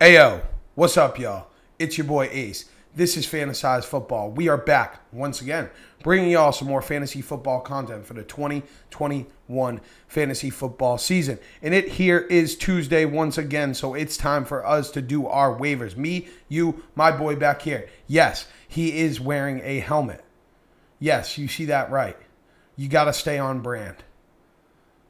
Ayo, what's up, y'all? It's your boy Ace. This is Fantasyze Football. We are back once again, bringing y'all some more fantasy football content for the 2021 fantasy football season. And it here is Tuesday once again, so it's time for us to do our waivers. Me, you, my boy back here. Yes, he is wearing a helmet. Yes, you see that right. You got to stay on brand.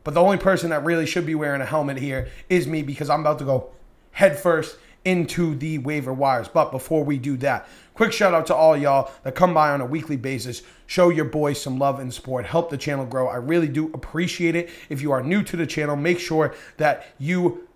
But the only person that really should be wearing a helmet here is me because I'm about to go headfirst into the waiver wires. But before we do that, quick shout out to all y'all that come by on a weekly basis, show your boys some love and support, help the channel grow. I really do appreciate it. If you are new to the channel, make sure that you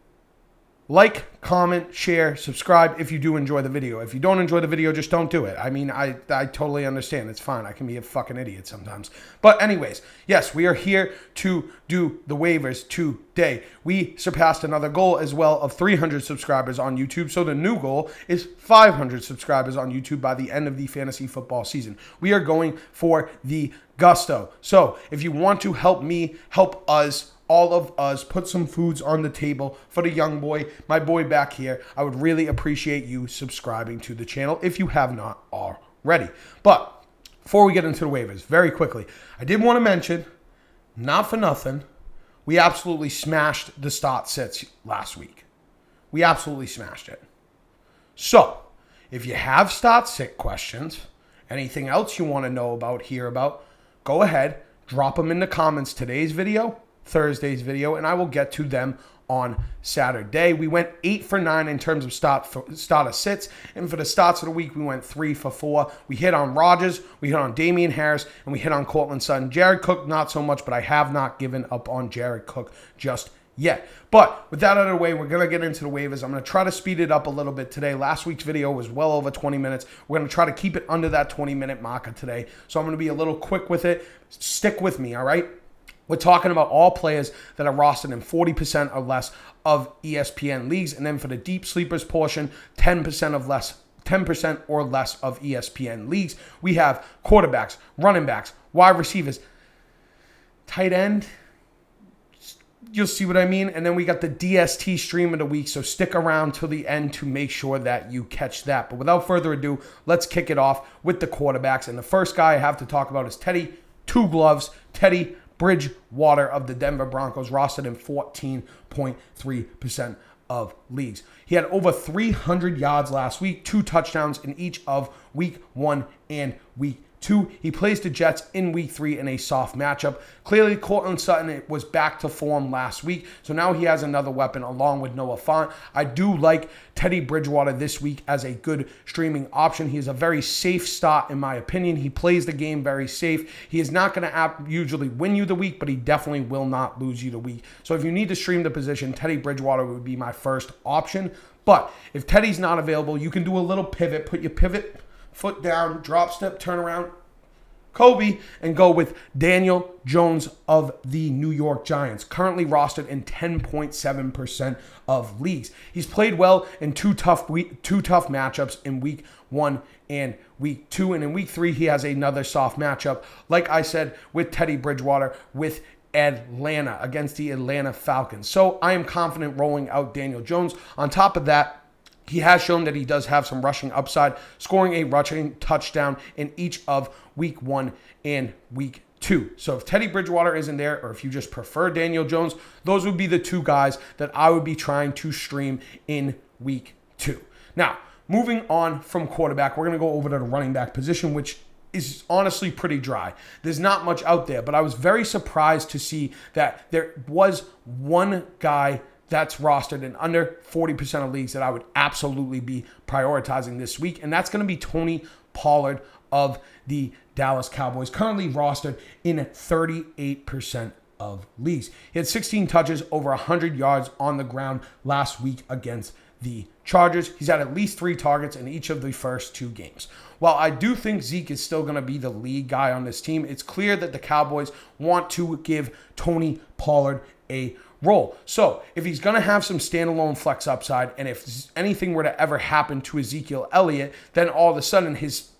like, comment, share, subscribe if you do enjoy the video. If you don't enjoy the video, just don't do it. I mean, I, I totally understand. It's fine. I can be a fucking idiot sometimes. But, anyways, yes, we are here to do the waivers today. We surpassed another goal as well of 300 subscribers on YouTube. So, the new goal is 500 subscribers on YouTube by the end of the fantasy football season. We are going for the gusto. So, if you want to help me, help us, all of us put some foods on the table for the young boy, my boy back here. I would really appreciate you subscribing to the channel if you have not already. But before we get into the waivers, very quickly, I did want to mention, not for nothing, we absolutely smashed the start sets last week. We absolutely smashed it. So, if you have start sit questions, anything else you want to know about, hear about, go ahead, drop them in the comments today's video Thursday's video, and I will get to them on Saturday. We went eight for nine in terms of start for, starter sits, and for the starts of the week, we went three for four. We hit on Rodgers, we hit on Damien Harris, and we hit on Courtland Sutton. Jared Cook, not so much, but I have not given up on Jared Cook just yet. But with that out of the way, we're going to get into the waivers. I'm going to try to speed it up a little bit today. Last week's video was well over 20 minutes. We're going to try to keep it under that 20 minute marker today. So I'm going to be a little quick with it. Stick with me, all right? We're talking about all players that are rostered in 40% or less of ESPN leagues. And then for the deep sleepers portion, 10% of less 10% or less of ESPN leagues. We have quarterbacks, running backs, wide receivers, tight end. You'll see what I mean. And then we got the DST stream of the week. So stick around till the end to make sure that you catch that. But without further ado, let's kick it off with the quarterbacks. And the first guy I have to talk about is Teddy Two Gloves, Teddy Bridgewater of the Denver Broncos, rostered in 14.3% of leagues. He had over 300 yards last week, two touchdowns in each of week one and week Two, he plays the Jets in week three in a soft matchup. Clearly, Courtland Sutton was back to form last week, so now he has another weapon along with Noah Fant. I do like Teddy Bridgewater this week as a good streaming option. He is a very safe start, in my opinion. He plays the game very safe. He is not going to usually win you the week, but he definitely will not lose you the week. So if you need to stream the position, Teddy Bridgewater would be my first option. But if Teddy's not available, you can do a little pivot, put your pivot foot down, drop step, turn around, Kobe, and go with Daniel Jones of the New York Giants, currently rostered in 10.7% of leagues. He's played well in two tough week, two tough matchups in week one and week two. And in week three, he has another soft matchup, like I said, with Teddy Bridgewater, with Atlanta against the Atlanta Falcons. So I am confident rolling out Daniel Jones. On top of that, he has shown that he does have some rushing upside, scoring a rushing touchdown in each of week one and week two. So if Teddy Bridgewater isn't there, or if you just prefer Daniel Jones, those would be the two guys that I would be trying to stream in week two. Now, moving on from quarterback, we're going to go over to the running back position, which is honestly pretty dry. There's not much out there, but I was very surprised to see that there was one guy that's rostered in under 40% of leagues that I would absolutely be prioritizing this week. And that's going to be Tony Pollard of the Dallas Cowboys, currently rostered in 38% of leagues. He had 16 touches, over 100 yards on the ground last week against the Chargers. He's had at least three targets in each of the first two games. While I do think Zeke is still going to be the lead guy on this team, it's clear that the Cowboys want to give Tony Pollard a role. So if he's going to have some standalone flex upside, and if anything were to ever happen to Ezekiel Elliott, then all of a sudden his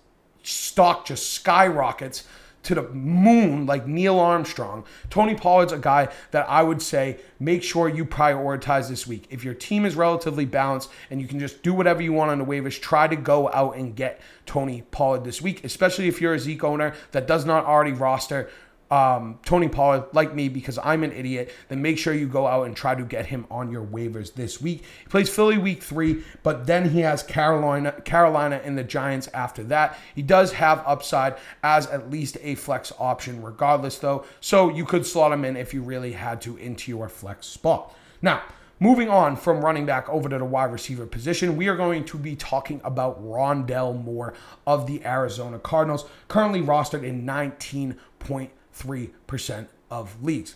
stock just skyrockets to the moon like Neil Armstrong. Tony Pollard's a guy that I would say make sure you prioritize this week. If your team is relatively balanced and you can just do whatever you want on the waivers, try to go out and get Tony Pollard this week, especially if you're a Zeke owner that does not already roster um, Tony Pollard, like me, because I'm an idiot, then make sure you go out and try to get him on your waivers this week. He plays Philly week three, but then he has Carolina, Carolina and the Giants after that. He does have upside as at least a flex option, regardless, though. So you could slot him in if you really had to into your flex spot. Now, Moving on from running back over to the wide receiver position, we are going to be talking about Rondale Moore of the Arizona Cardinals, currently rostered in 19 point 3% of leagues.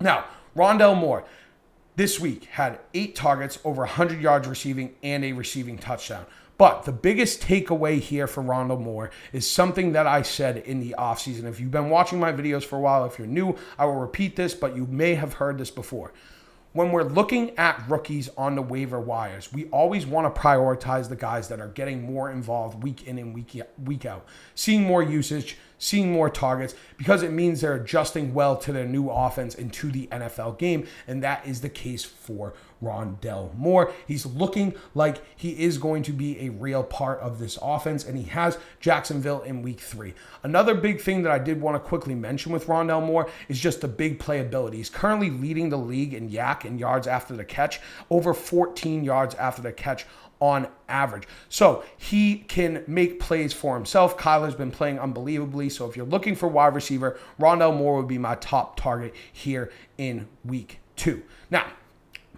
Now, Rondale Moore this week had eight targets, over 100 yards receiving, and a receiving touchdown. But the biggest takeaway here for Rondale Moore is something that I said in the offseason. If you've been watching my videos for a while, if you're new, I will repeat this, but you may have heard this before when we're looking at rookies on the waiver wires, we always want to prioritize the guys that are getting more involved week in and week, week out, seeing more usage, seeing more targets, because it means they're adjusting well to their new offense and to the NFL game. And that is the case for Rondale Moore. He's looking like he is going to be a real part of this offense, and he has Jacksonville in week three. Another big thing that I did want to quickly mention with Rondale Moore is just the big playability. He's currently leading the league in YAC and yards after the catch, over 14 yards after the catch on average. So he can make plays for himself. Kyler's been playing unbelievably. So if you're looking for wide receiver, Rondale Moore would be my top target here in week two. Now,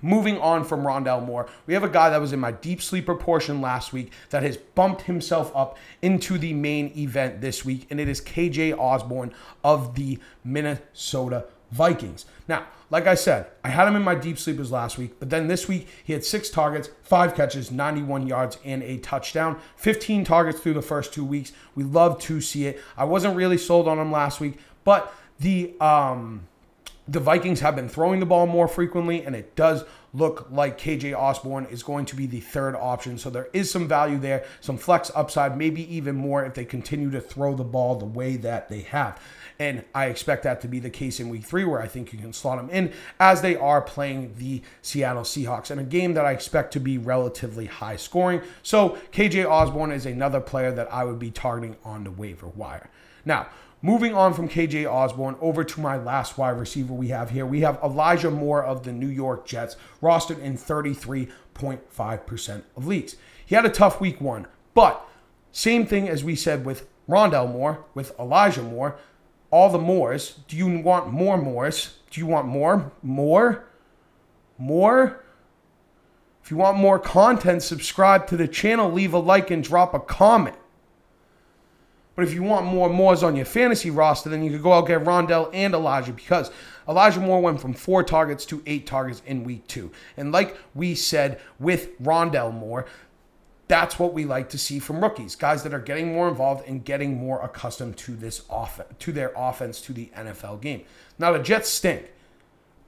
Moving on from Rondale Moore, we have a guy that was in my deep sleeper portion last week that has bumped himself up into the main event this week, and it is KJ Osborn of the Minnesota Vikings. Now, like I said, I had him in my deep sleepers last week, but then this week he had six targets, five catches, 91 yards, and a touchdown. 15 targets through the first two weeks. We love to see it. I wasn't really sold on him last week, but the um the Vikings have been throwing the ball more frequently, and it does look like KJ Osborn is going to be the third option. So there is some value there, some flex upside, maybe even more if they continue to throw the ball the way that they have. And I expect that to be the case in week three, where I think you can slot them in as they are playing the Seattle Seahawks in a game that I expect to be relatively high scoring. So KJ Osborn is another player that I would be targeting on the waiver wire. Now, Moving on from KJ Osborn over to my last wide receiver we have here, we have Elijah Moore of the New York Jets, rostered in 33.5% of leagues. He had a tough week one, but same thing as we said with Rondale Moore, with Elijah Moore, all the Moores. Do you want more Moores? Do you want more? More? More? If you want more content, subscribe to the channel, leave a like, and drop a comment. But if you want more Moores on your fantasy roster, then you could go out get Rondale and Elijah because Elijah Moore went from four targets to eight targets in week two. And like we said with Rondale Moore, that's what we like to see from rookies, guys that are getting more involved and getting more accustomed to this offense, to their offense, to the NFL game. Now the Jets stink.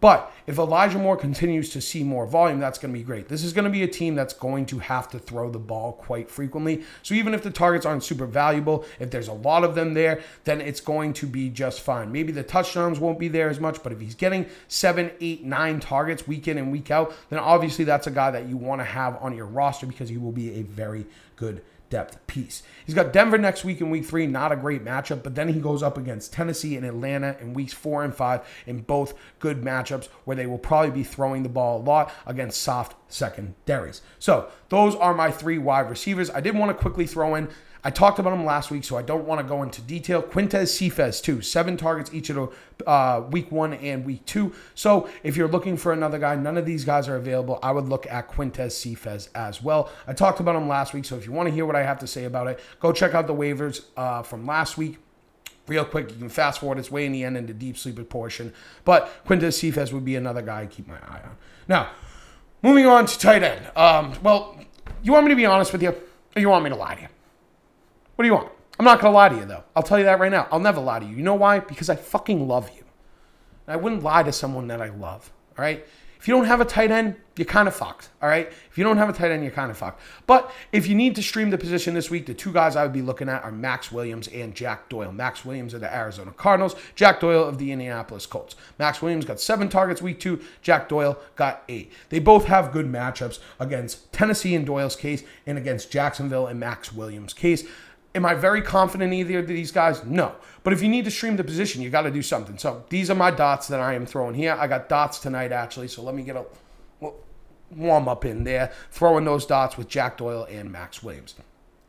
But if Elijah Moore continues to see more volume, that's going to be great. This is going to be a team that's going to have to throw the ball quite frequently. So even if the targets aren't super valuable, if there's a lot of them there, then it's going to be just fine. Maybe the touchdowns won't be there as much, but if he's getting seven, eight, nine targets week in and week out, then obviously that's a guy that you want to have on your roster because he will be a very good depth piece. He's got Denver next week in week three, not a great matchup, but then he goes up against Tennessee and Atlanta in weeks four and five in both good matchups where they will probably be throwing the ball a lot against soft secondaries. So those are my three wide receivers. I did want to quickly throw in I talked about him last week, so I don't want to go into detail. Quintez Cephus, too. Seven targets each of uh, week one and week two. So if you're looking for another guy, none of these guys are available. I would look at Quintez Cephus as well. I talked about him last week, so if you want to hear what I have to say about it, go check out the waivers uh, from last week. Real quick, you can fast forward. It's way in the end in the deep sleeper portion. But Quintez Cephus would be another guy I keep my eye on. Now, moving on to tight end. Um, well, you want me to be honest with you, or you want me to lie to you? What do you want? I'm not going to lie to you, though. I'll tell you that right now. I'll never lie to you. You know why? Because I fucking love you. And I wouldn't lie to someone that I love. All right? If you don't have a tight end, you're kind of fucked. All right. If you don't have a tight end, you're kind of fucked. But if you need to stream the position this week, the two guys I would be looking at are Maxx Williams and Jack Doyle. Maxx Williams of the Arizona Cardinals, Jack Doyle of the Indianapolis Colts. Maxx Williams got seven targets week two, Jack Doyle got eight. They both have good matchups against Tennessee in Doyle's case and against Jacksonville and Maxx Williams' case. Am I very confident in either of these guys? No. But if you need to stream the position, you got to do something. So these are my dots that I am throwing here. I got dots tonight, actually. So let me get a warm up in there, throwing those dots with Jack Doyle and Maxx Williams.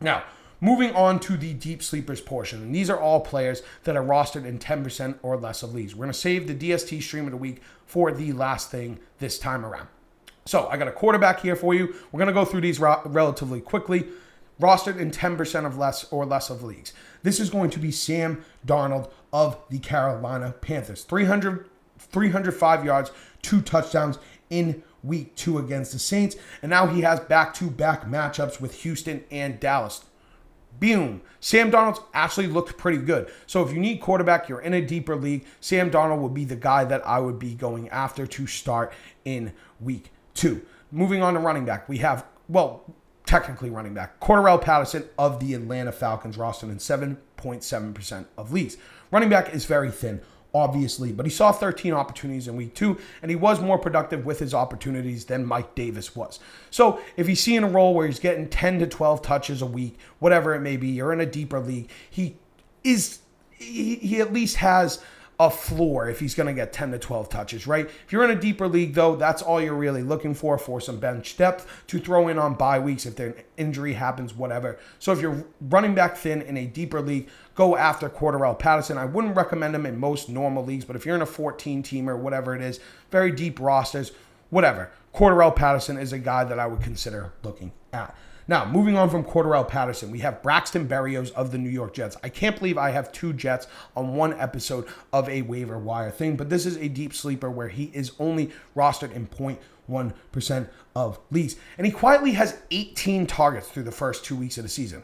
Now, moving on to the deep sleepers portion. And these are all players that are rostered in 10% or less of leagues. We're going to save the DST stream of the week for the last thing this time around. So I got a quarterback here for you. We're going to go through these relatively quickly rostered in 10% of less or less of leagues. This is going to be Sam Darnold of the Carolina Panthers. 300, 305 yards, two touchdowns in week two against the Saints. And now he has back to back matchups with Houston and Dallas. Boom. Sam Darnold's actually looked pretty good. So if you need quarterback, you're in a deeper league, Sam Darnold would be the guy that I would be going after to start in week two. Moving on to running back, we have, well, technically running back. Cordarrelle Patterson of the Atlanta Falcons rostered in 7.7% of leagues. Running back is very thin, obviously, but he saw 13 opportunities in week two, and he was more productive with his opportunities than Mike Davis was. So if he's seeing a role where he's getting 10 to 12 touches a week, whatever it may be, you're in a deeper league, he is he, he at least has – a floor if he's going to get 10 to 12 touches, right? If you're in a deeper league, though, that's all you're really looking for for some bench depth to throw in on bye weeks if an injury happens, whatever. So if you're running back thin in a deeper league, go after Cordarrelle Patterson. I wouldn't recommend him in most normal leagues, but if you're in a 14 team or whatever it is, very deep rosters, whatever, Cordarrelle Patterson is a guy that I would consider looking at. Now, moving on from Cordarrelle Patterson, we have Braxton Berrios of the New York Jets. I can't believe I have two Jets on one episode of a waiver wire thing, but this is a deep sleeper where he is only rostered in 0.1% of leagues. And he quietly has 18 targets through the first two weeks of the season.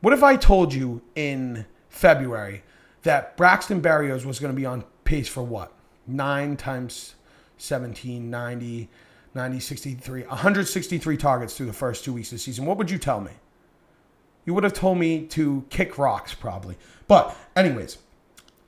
What if I told you in February that Braxton Berrios was going to be on pace for what? Nine times 17, 90, 90, 63, 163 targets through the first two weeks of the season. What would you tell me? You would have told me to kick rocks, probably. But, anyways,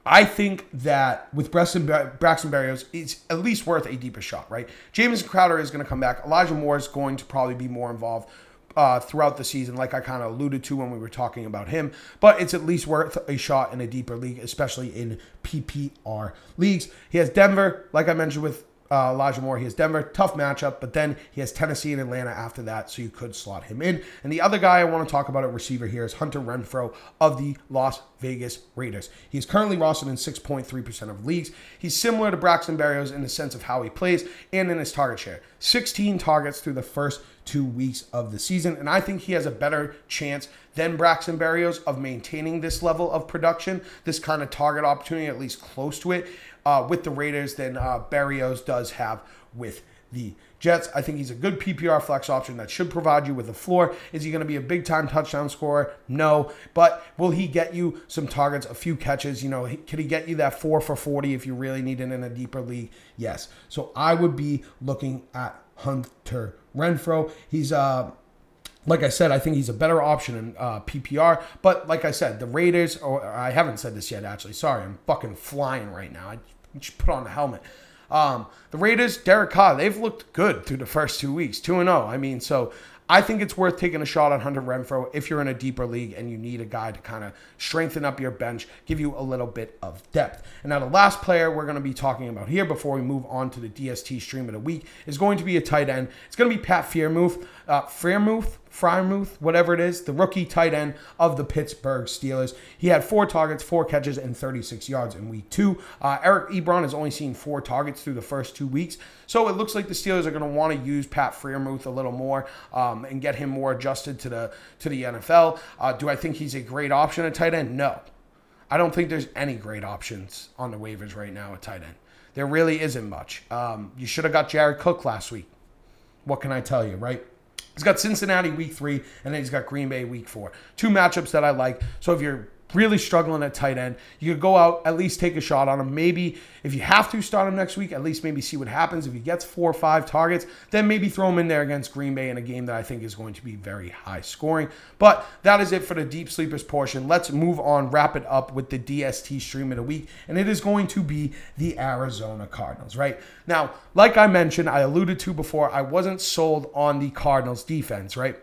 I think that with Braxton, Braxton Berrios, it's at least worth a deeper shot, right? James Crowder is going to come back. Elijah Moore is going to probably be more involved uh, throughout the season, like I kind of alluded to when we were talking about him. But it's at least worth a shot in a deeper league, especially in PPR leagues. He has Denver, like I mentioned with uh, Elijah Moore. He has Denver, tough matchup, but then he has Tennessee and Atlanta after that, so you could slot him in. And the other guy I want to talk about at receiver here is Hunter Renfrow of the Las Vegas Raiders. He's currently rostered in 6.3% of leagues. He's similar to Braxton Berrios in the sense of how he plays and in his target share. 16 targets through the first two weeks of the season, and I think he has a better chance than Braxton Berrios of maintaining this level of production, this kind of target opportunity, at least close to it uh, with the Raiders than uh, Berrios does have with the Jets. I think he's a good PPR flex option that should provide you with a floor. Is he going to be a big time touchdown scorer? No. But will he get you some targets, a few catches? You know, can he get you that four for 40 if you really need it in a deeper league? Yes. So I would be looking at Hunter Renfrow. He's, uh, like I said, I think he's a better option in uh, PPR. But like I said, the Raiders, or I haven't said this yet, actually. Sorry, I'm fucking flying right now. I should put on a helmet. Um, the Raiders, Derek Carr, they've looked good through the first two weeks, 2 0. I mean, so I think it's worth taking a shot on Hunter Renfrow if you're in a deeper league and you need a guy to kind of strengthen up your bench, give you a little bit of depth. And now the last player we're going to be talking about here before we move on to the DST stream of the week is going to be a tight end. It's going to be Pat Freiermuth. Uh, Freiermuth, whatever it is, the rookie tight end of the Pittsburgh Steelers. He had four targets, four catches, and 36 yards in week two. Uh, Eric Ebron has only seen four targets through the first two weeks. So it looks like the Steelers are going to want to use Pat Freiermuth a little more um, and get him more adjusted to the to the NFL. Uh, do I think he's a great option at tight end? No. I don't think there's any great options on the waivers right now at tight end. There really isn't much. Um, you should have got Jared Cook last week. What can I tell you, right? He's got Cincinnati week three, and then he's got Green Bay week four. Two matchups that I like. So if you're really struggling at tight end. You could go out, at least take a shot on him. Maybe if you have to start him next week, at least maybe see what happens. If he gets four or five targets, then maybe throw him in there against Green Bay in a game that I think is going to be very high scoring. But that is it for the deep sleepers portion. Let's move on, wrap it up with the DST stream of the week. And it is going to be the Arizona Cardinals, right? Now, like I mentioned, I alluded to before, I wasn't sold on the Cardinals defense, right?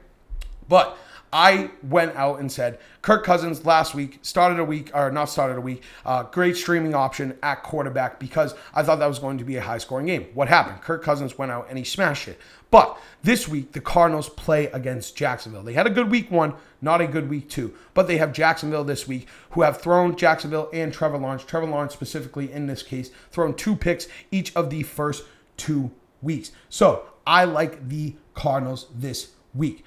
But I went out and said Kirk Cousins last week started a week or not started a week. Uh, great streaming option at quarterback because I thought that was going to be a high scoring game. What happened? Kirk Cousins went out and he smashed it. But this week the Cardinals play against Jacksonville. They had a good week one, not a good week two, but they have Jacksonville this week who have thrown Jacksonville and Trevor Lawrence. Trevor Lawrence specifically in this case thrown two picks each of the first two weeks. So I like the Cardinals this week.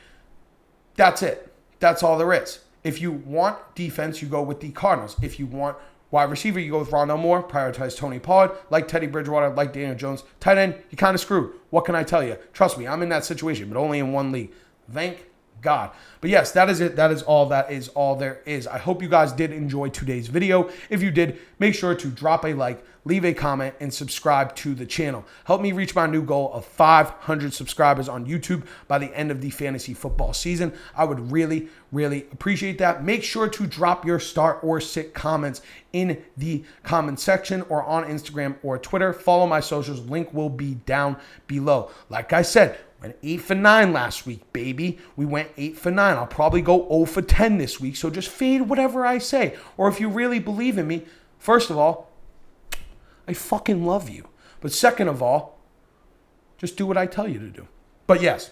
That's it. That's all there is. If you want defense, you go with the Cardinals. If you want wide receiver, you go with Rondale Moore. Prioritize Tony Pollard, like Teddy Bridgewater, like Daniel Jones. Tight end, you kind of screwed. What can I tell you? Trust me, I'm in that situation, but only in one league. Thank God. But yes, that is it. That is all that is all there is. I hope you guys did enjoy today's video. If you did, make sure to drop a like, leave a comment, and subscribe to the channel. Help me reach my new goal of 500 subscribers on YouTube by the end of the fantasy football season. I would really, really appreciate that. Make sure to drop your start or sit comments in the comment section or on Instagram or Twitter. Follow my socials. Link will be down below. Like I said, Went 8 for 9 last week, baby. We went 8 for 9. I'll probably go 0 for 10 this week, so just fade whatever I say. Or if you really believe in me, first of all, I fucking love you. But second of all, just do what I tell you to do. But yes,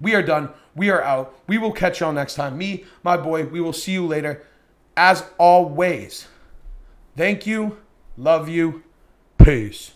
we are done. We are out. We will catch y'all next time. Me, my boy, we will see you later. As always, thank you, love you, peace.